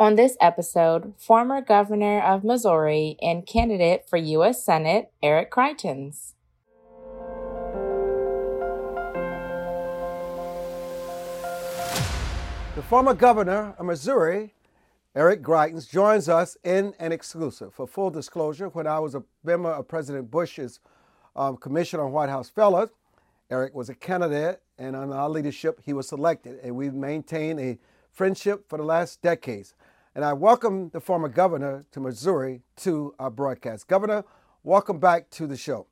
On this episode, former governor of Missouri and candidate for U.S. Senate, Eric Greitens. The former governor of Missouri, Eric Greitens, joins us in an exclusive. For full disclosure, when I was a member of President Bush's um, Commission on White House Fellows, Eric was a candidate, and under our leadership, he was selected. And we've maintained a friendship for the last decades. And I welcome the former governor to Missouri to our broadcast. Governor, welcome back to the show.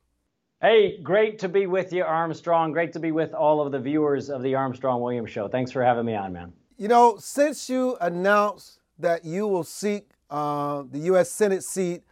Hey, great to be with you, Armstrong. Great to be with all of the viewers of the Armstrong Williams Show. Thanks for having me on, man. You know, since you announced that you will seek uh, the U.S. Senate seat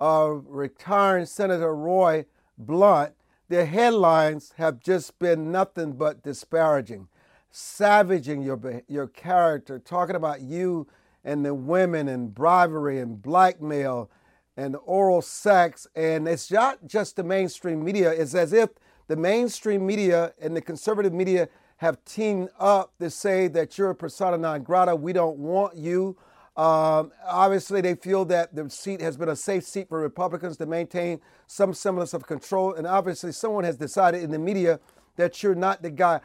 of retiring Senator Roy Blunt, the headlines have just been nothing but disparaging, savaging your your character, talking about you and the women and bribery and blackmail and oral sex. And it's not just the mainstream media, it's as if the mainstream media and the conservative media have teamed up to say that you're a persona non grata. We don't want you. Um, obviously, they feel that the seat has been a safe seat for Republicans to maintain some semblance of control. And obviously, someone has decided in the media that you're not the guy.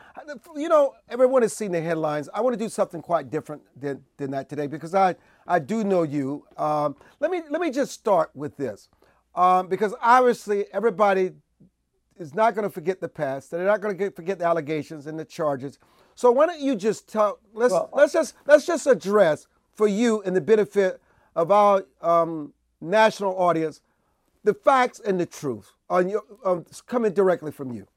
You know, everyone has seen the headlines. I want to do something quite different than, than that today because I, I do know you. Um, let me let me just start with this, um, because obviously everybody is not going to forget the past. They're not going to forget the allegations and the charges. So why don't you just tell? Let's well, let's just let's just address for you and the benefit of our um, national audience the facts and the truth on your um, coming directly from you.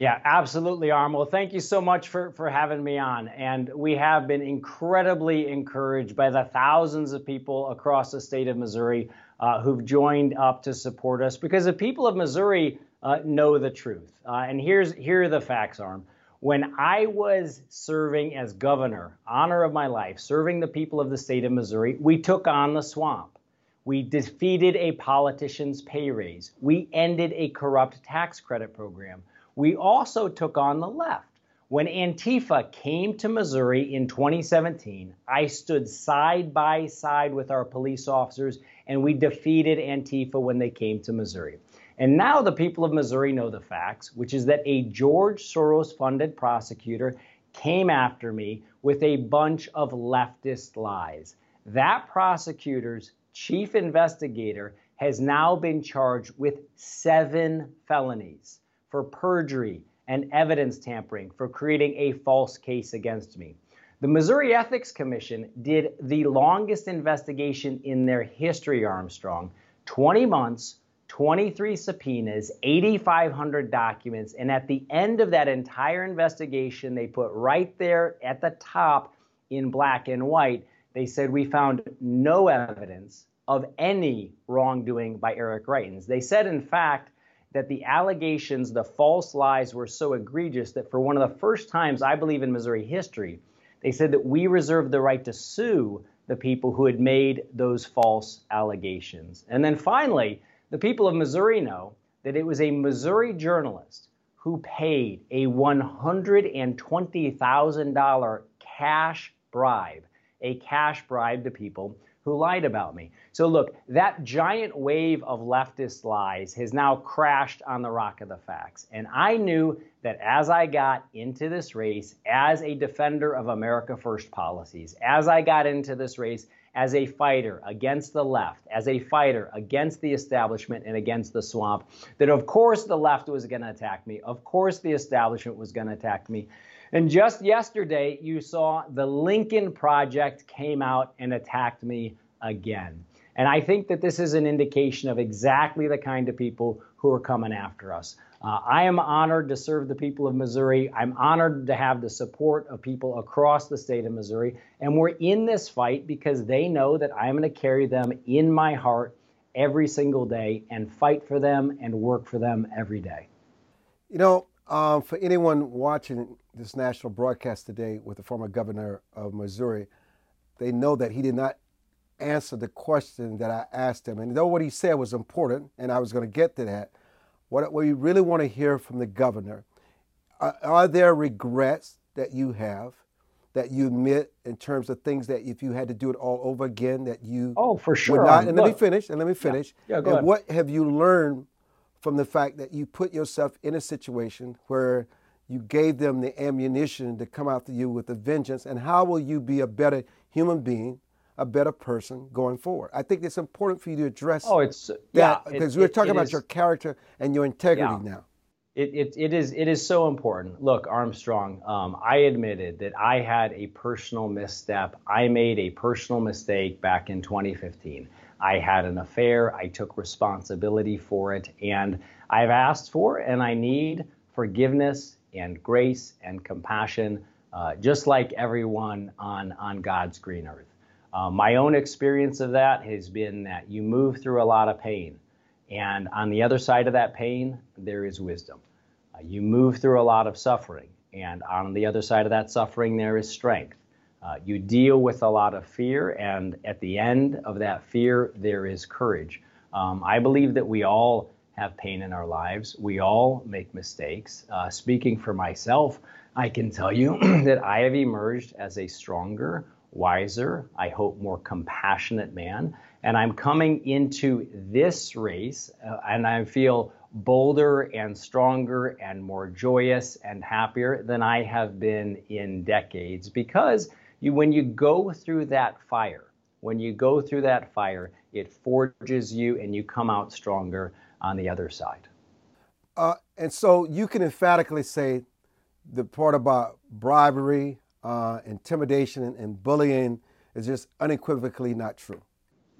Yeah, absolutely, Arm. Well, thank you so much for, for having me on. And we have been incredibly encouraged by the thousands of people across the state of Missouri uh, who've joined up to support us because the people of Missouri uh, know the truth. Uh, and here's here are the facts, Arm. When I was serving as governor, honor of my life, serving the people of the state of Missouri, we took on the swamp. We defeated a politician's pay raise. We ended a corrupt tax credit program. We also took on the left. When Antifa came to Missouri in 2017, I stood side by side with our police officers and we defeated Antifa when they came to Missouri. And now the people of Missouri know the facts, which is that a George Soros funded prosecutor came after me with a bunch of leftist lies. That prosecutor's chief investigator has now been charged with seven felonies for perjury and evidence tampering for creating a false case against me. The Missouri Ethics Commission did the longest investigation in their history, Armstrong 20 months, 23 subpoenas, 8,500 documents, and at the end of that entire investigation, they put right there at the top in black and white, they said we found no evidence of any wrongdoing by Eric Greitens. They said, in fact, that the allegations, the false lies were so egregious that for one of the first times, I believe, in Missouri history, they said that we reserved the right to sue the people who had made those false allegations. And then finally, the people of Missouri know that it was a Missouri journalist who paid a $120,000 cash bribe, a cash bribe to people who lied about me. So, look, that giant wave of leftist lies has now crashed on the rock of the facts. And I knew that as I got into this race as a defender of America First policies, as I got into this race as a fighter against the left, as a fighter against the establishment and against the swamp, that of course the left was going to attack me. Of course the establishment was going to attack me. And just yesterday, you saw the Lincoln Project came out and attacked me again. And I think that this is an indication of exactly the kind of people who are coming after us. Uh, I am honored to serve the people of Missouri. I'm honored to have the support of people across the state of Missouri. And we're in this fight because they know that I'm going to carry them in my heart every single day and fight for them and work for them every day. You know, um, for anyone watching this national broadcast today with the former governor of Missouri, they know that he did not answer the question that I asked him. And though what he said was important, and I was going to get to that, what we really want to hear from the governor are, are there regrets that you have? that you admit in terms of things that if you had to do it all over again that you oh for sure would not and let me finish and let me finish yeah, yeah go and ahead. what have you learned from the fact that you put yourself in a situation where you gave them the ammunition to come after you with a vengeance and how will you be a better human being a better person going forward i think it's important for you to address oh it's that yeah because it, we're talking about is, your character and your integrity yeah. now it, it, it is it is so important. Look, Armstrong, um, I admitted that I had a personal misstep. I made a personal mistake back in 2015. I had an affair. I took responsibility for it, and I've asked for and I need forgiveness and grace and compassion, uh, just like everyone on on God's green earth. Uh, my own experience of that has been that you move through a lot of pain. And on the other side of that pain, there is wisdom. Uh, you move through a lot of suffering. And on the other side of that suffering, there is strength. Uh, you deal with a lot of fear. And at the end of that fear, there is courage. Um, I believe that we all have pain in our lives. We all make mistakes. Uh, speaking for myself, I can tell you that I have emerged as a stronger, wiser, I hope more compassionate man. And I'm coming into this race uh, and I feel bolder and stronger and more joyous and happier than I have been in decades because you, when you go through that fire, when you go through that fire, it forges you and you come out stronger on the other side. Uh, and so you can emphatically say the part about bribery, uh, intimidation, and, and bullying is just unequivocally not true.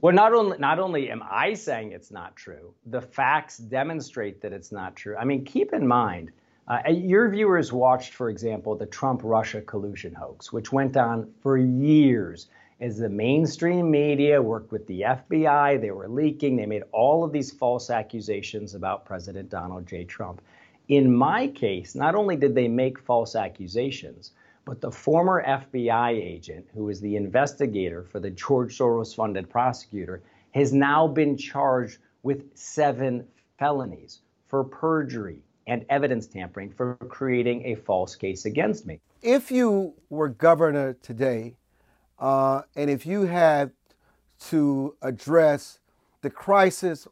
Well, not only not only am I saying it's not true, the facts demonstrate that it's not true. I mean, keep in mind, uh, your viewers watched, for example, the Trump-Russia collusion hoax, which went on for years as the mainstream media worked with the FBI. They were leaking. They made all of these false accusations about President Donald J. Trump. In my case, not only did they make false accusations, but the former FBI agent, who was the investigator for the George Soros funded prosecutor, has now been charged with seven felonies for perjury and evidence tampering for creating a false case against me. If you were governor today, uh, and if you had to address the crisis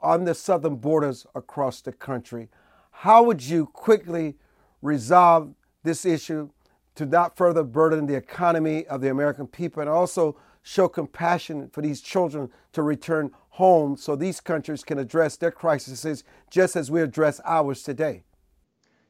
on the southern borders across the country, how would you quickly resolve this issue to not further burden the economy of the American people and also show compassion for these children to return home so these countries can address their crises just as we address ours today.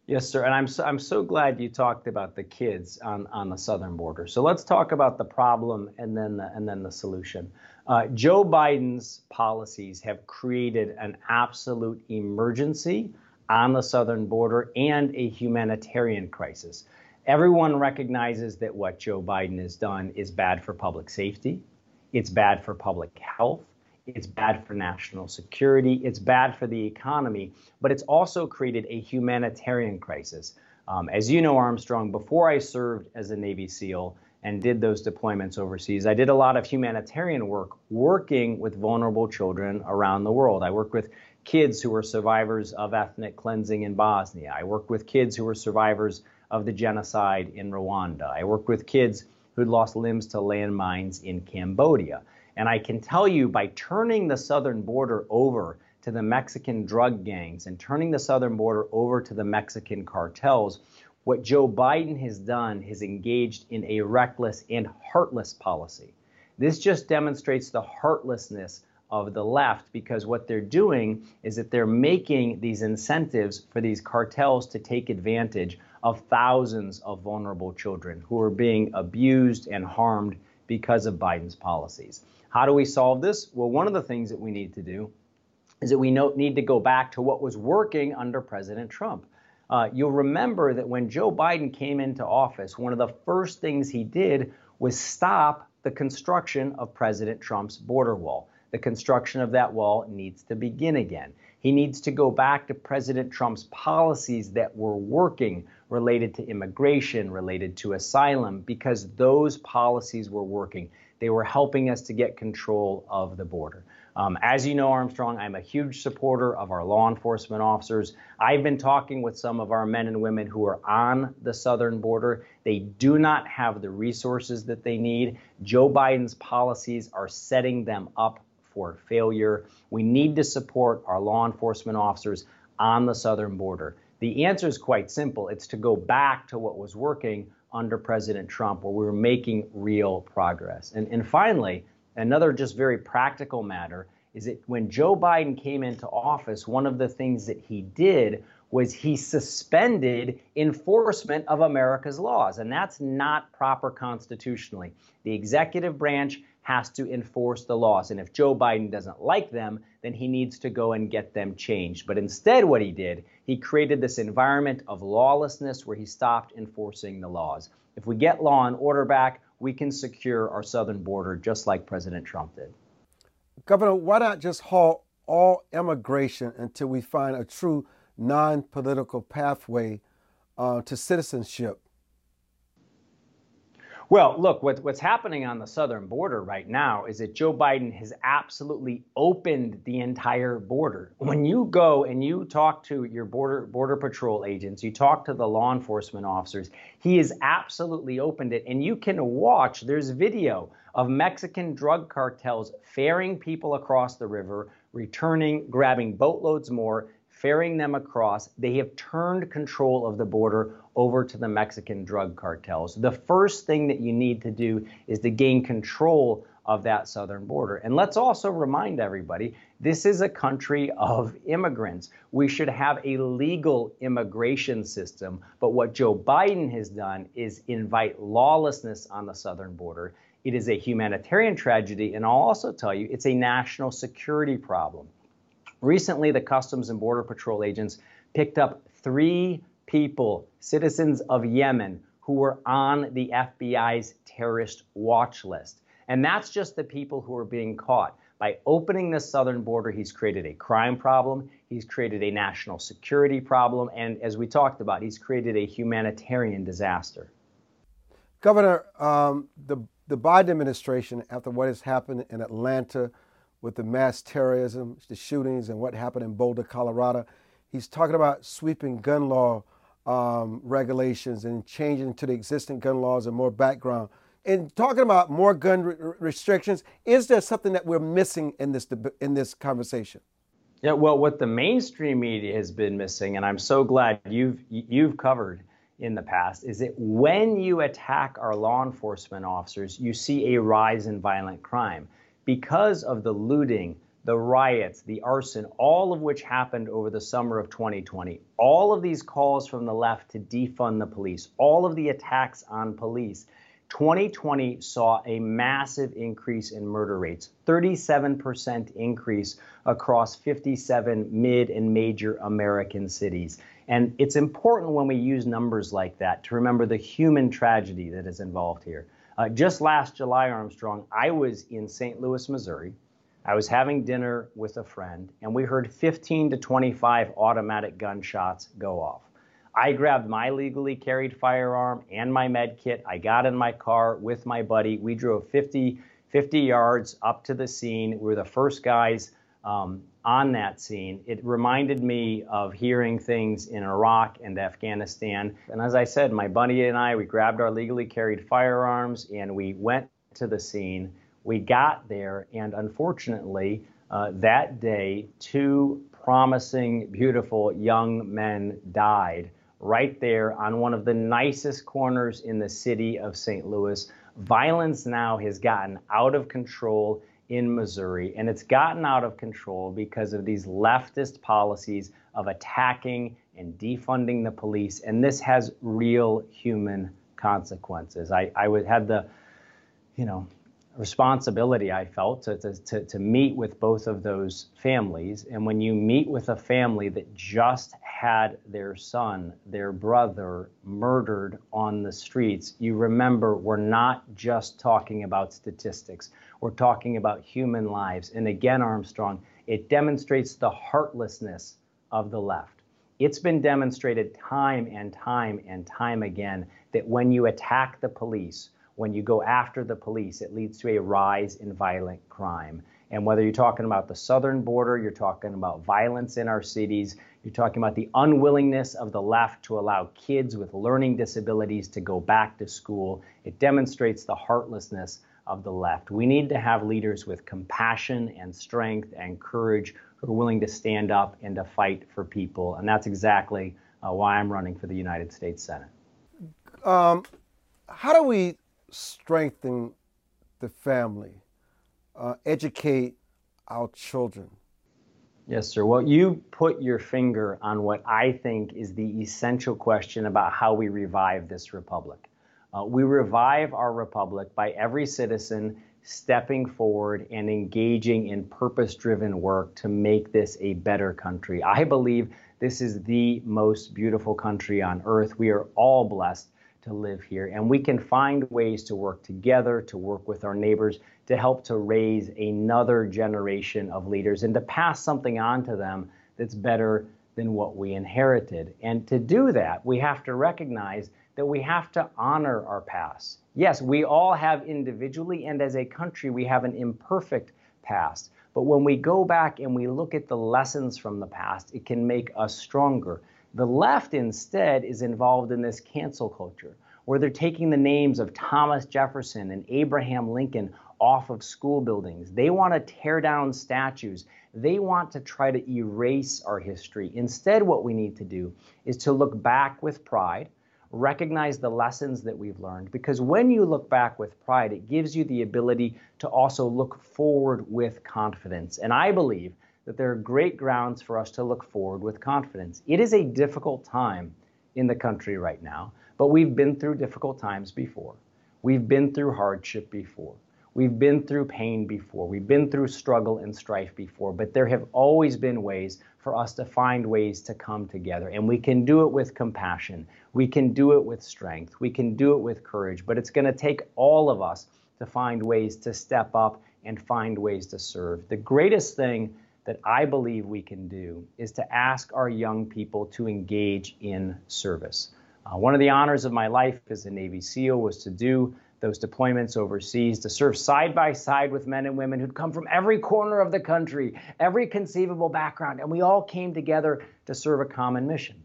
Yes, sir. And I'm so, I'm so glad you talked about the kids on, on the southern border. So let's talk about the problem and then the, and then the solution. Uh, Joe Biden's policies have created an absolute emergency on the southern border and a humanitarian crisis. Everyone recognizes that what Joe Biden has done is bad for public safety, it's bad for public health, it's bad for national security, it's bad for the economy, but it's also created a humanitarian crisis. Um, as you know, Armstrong, before I served as a Navy SEAL and did those deployments overseas, I did a lot of humanitarian work working with vulnerable children around the world. I worked with kids who were survivors of ethnic cleansing in Bosnia. I worked with kids who were survivors of the genocide in Rwanda. I worked with kids who'd lost limbs to landmines in Cambodia. And I can tell you by turning the southern border over to the Mexican drug gangs and turning the southern border over to the Mexican cartels, what Joe Biden has done is engaged in a reckless and heartless policy. This just demonstrates the heartlessness of the left because what they're doing is that they're making these incentives for these cartels to take advantage of thousands of vulnerable children who are being abused and harmed because of Biden's policies. How do we solve this? Well, one of the things that we need to do is that we need to go back to what was working under President Trump. Uh, you'll remember that when Joe Biden came into office, one of the first things he did was stop the construction of President Trump's border wall. The construction of that wall needs to begin again. He needs to go back to President Trump's policies that were working related to immigration, related to asylum, because those policies were working. They were helping us to get control of the border. Um, as you know, Armstrong, I'm a huge supporter of our law enforcement officers. I've been talking with some of our men and women who are on the southern border. They do not have the resources that they need. Joe Biden's policies are setting them up for failure. We need to support our law enforcement officers on the southern border. The answer is quite simple it's to go back to what was working under President Trump, where we were making real progress. And, and finally, Another just very practical matter is that when Joe Biden came into office, one of the things that he did was he suspended enforcement of America's laws, and that's not proper constitutionally. The executive branch has to enforce the laws, and if Joe Biden doesn't like them, then he needs to go and get them changed. But instead, what he did, he created this environment of lawlessness where he stopped enforcing the laws. If we get law and order back, we can secure our southern border just like President Trump did. Governor, why not just halt all immigration until we find a true non political pathway uh, to citizenship well, look, what, what's happening on the southern border right now is that Joe Biden has absolutely opened the entire border. When you go and you talk to your border border patrol agents, you talk to the law enforcement officers, he has absolutely opened it. And you can watch, there's video of Mexican drug cartels ferrying people across the river, returning, grabbing boatloads more, ferrying them across. They have turned control of the border over to the Mexican drug cartels. The first thing that you need to do is to gain control of that southern border. And let's also remind everybody this is a country of immigrants. We should have a legal immigration system. But what Joe Biden has done is invite lawlessness on the southern border. It is a humanitarian tragedy, and I'll also tell you it's a national security problem. Recently, the Customs and Border Patrol agents picked up three people, citizens of Yemen, who were on the FBI's terrorist watch list. And that's just the people who are being caught. By opening the southern border, he's created a crime problem, he's created a national security problem, and as we talked about, he's created a humanitarian disaster. Governor, um, the, the Biden administration, after what has happened in Atlanta with the mass terrorism, the shootings, and what happened in Boulder, Colorado, he's talking about sweeping gun law um, regulations and changing to the existing gun laws and more background. And talking about more gun re- restrictions, is there something that we're missing in this in this conversation? Yeah, well, what the mainstream media has been missing, and I'm so glad you've you've covered in the past, is that when you attack our law enforcement officers, you see a rise in violent crime because of the looting, the riots, the arson, all of which happened over the summer of 2020, all of these calls from the left to defund the police, all of the attacks on police, 2020 saw a massive increase in murder rates, 37% increase across 57 mid and major American cities. And it's important when we use numbers like that to remember the human tragedy that is involved here. Uh, just last July, Armstrong, I was in St. Louis, Missouri I was having dinner with a friend, and we heard 15 to 25 automatic gunshots go off. I grabbed my legally carried firearm and my med kit. I got in my car with my buddy. We drove 50, 50 yards up to the scene. We were the first guys um, on that scene. It reminded me of hearing things in Iraq and Afghanistan. And as I said, my buddy and I, we grabbed our legally carried firearms and we went to the scene we got there, and unfortunately, uh, that day, two promising, beautiful young men died right there on one of the nicest corners in the city of St. Louis. Violence now has gotten out of control in Missouri, and it's gotten out of control because of these leftist policies of attacking and defunding the police, and this has real human consequences. I, I would had the, you know, responsibility I felt to, to, to, meet with both of those families. And when you meet with a family that just had their son, their brother murdered on the streets, you remember we're not just talking about statistics, we're talking about human lives. And again, Armstrong, it demonstrates the heartlessness of the left. It's been demonstrated time and time and time again that when you attack the police, when you go after the police, it leads to a rise in violent crime. And whether you're talking about the southern border, you're talking about violence in our cities, you're talking about the unwillingness of the left to allow kids with learning disabilities to go back to school, it demonstrates the heartlessness of the left. We need to have leaders with compassion and strength and courage who are willing to stand up and to fight for people. And that's exactly uh, why I'm running for the United States Senate. Um, how do we strengthen the family, uh, educate our children? Yes, sir. Well, you put your finger on what I think is the essential question about how we revive this republic. Uh, we revive our republic by every citizen stepping forward and engaging in purpose driven work to make this a better country. I believe this is the most beautiful country on earth. We are all blessed to live here. And we can find ways to work together, to work with our neighbors, to help to raise another generation of leaders and to pass something on to them that's better than what we inherited. And to do that, we have to recognize that we have to honor our past. Yes, we all have individually and as a country, we have an imperfect past. But when we go back and we look at the lessons from the past, it can make us stronger. The left instead is involved in this cancel culture where they're taking the names of Thomas Jefferson and Abraham Lincoln off of school buildings. They want to tear down statues. They want to try to erase our history. Instead, what we need to do is to look back with pride, recognize the lessons that we've learned, because when you look back with pride, it gives you the ability to also look forward with confidence. And I believe that there are great grounds for us to look forward with confidence. It is a difficult time in the country right now, but we've been through difficult times before. We've been through hardship before. We've been through pain before. We've been through struggle and strife before, but there have always been ways for us to find ways to come together. And we can do it with compassion. We can do it with strength. We can do it with courage, but it's going to take all of us to find ways to step up and find ways to serve. The greatest thing that I believe we can do is to ask our young people to engage in service. Uh, one of the honors of my life as a Navy SEAL was to do those deployments overseas, to serve side by side with men and women who'd come from every corner of the country, every conceivable background, and we all came together to serve a common mission.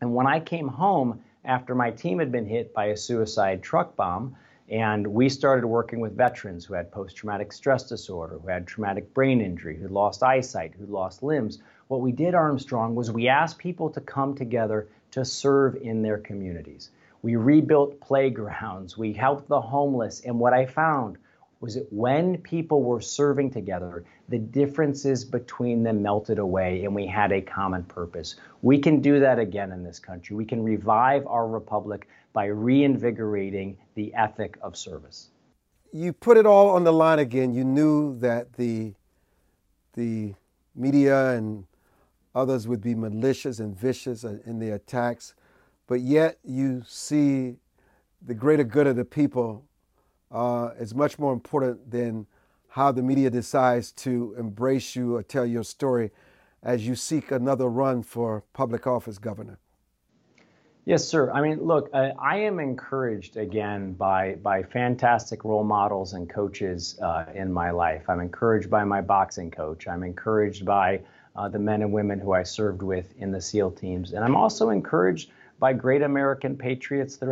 And when I came home after my team had been hit by a suicide truck bomb, and we started working with veterans who had post traumatic stress disorder, who had traumatic brain injury, who lost eyesight, who lost limbs. What we did, Armstrong, was we asked people to come together to serve in their communities. We rebuilt playgrounds, we helped the homeless, and what I found was that when people were serving together, the differences between them melted away and we had a common purpose. We can do that again in this country. We can revive our republic by reinvigorating the ethic of service. You put it all on the line again. You knew that the, the media and others would be malicious and vicious in their attacks, but yet you see the greater good of the people uh, is much more important than how the media decides to embrace you or tell your story as you seek another run for public office, Governor. Yes, sir. I mean, look, I, I am encouraged again by by fantastic role models and coaches uh, in my life. I'm encouraged by my boxing coach. I'm encouraged by uh, the men and women who I served with in the SEAL teams, and I'm also encouraged by great American patriots throughout.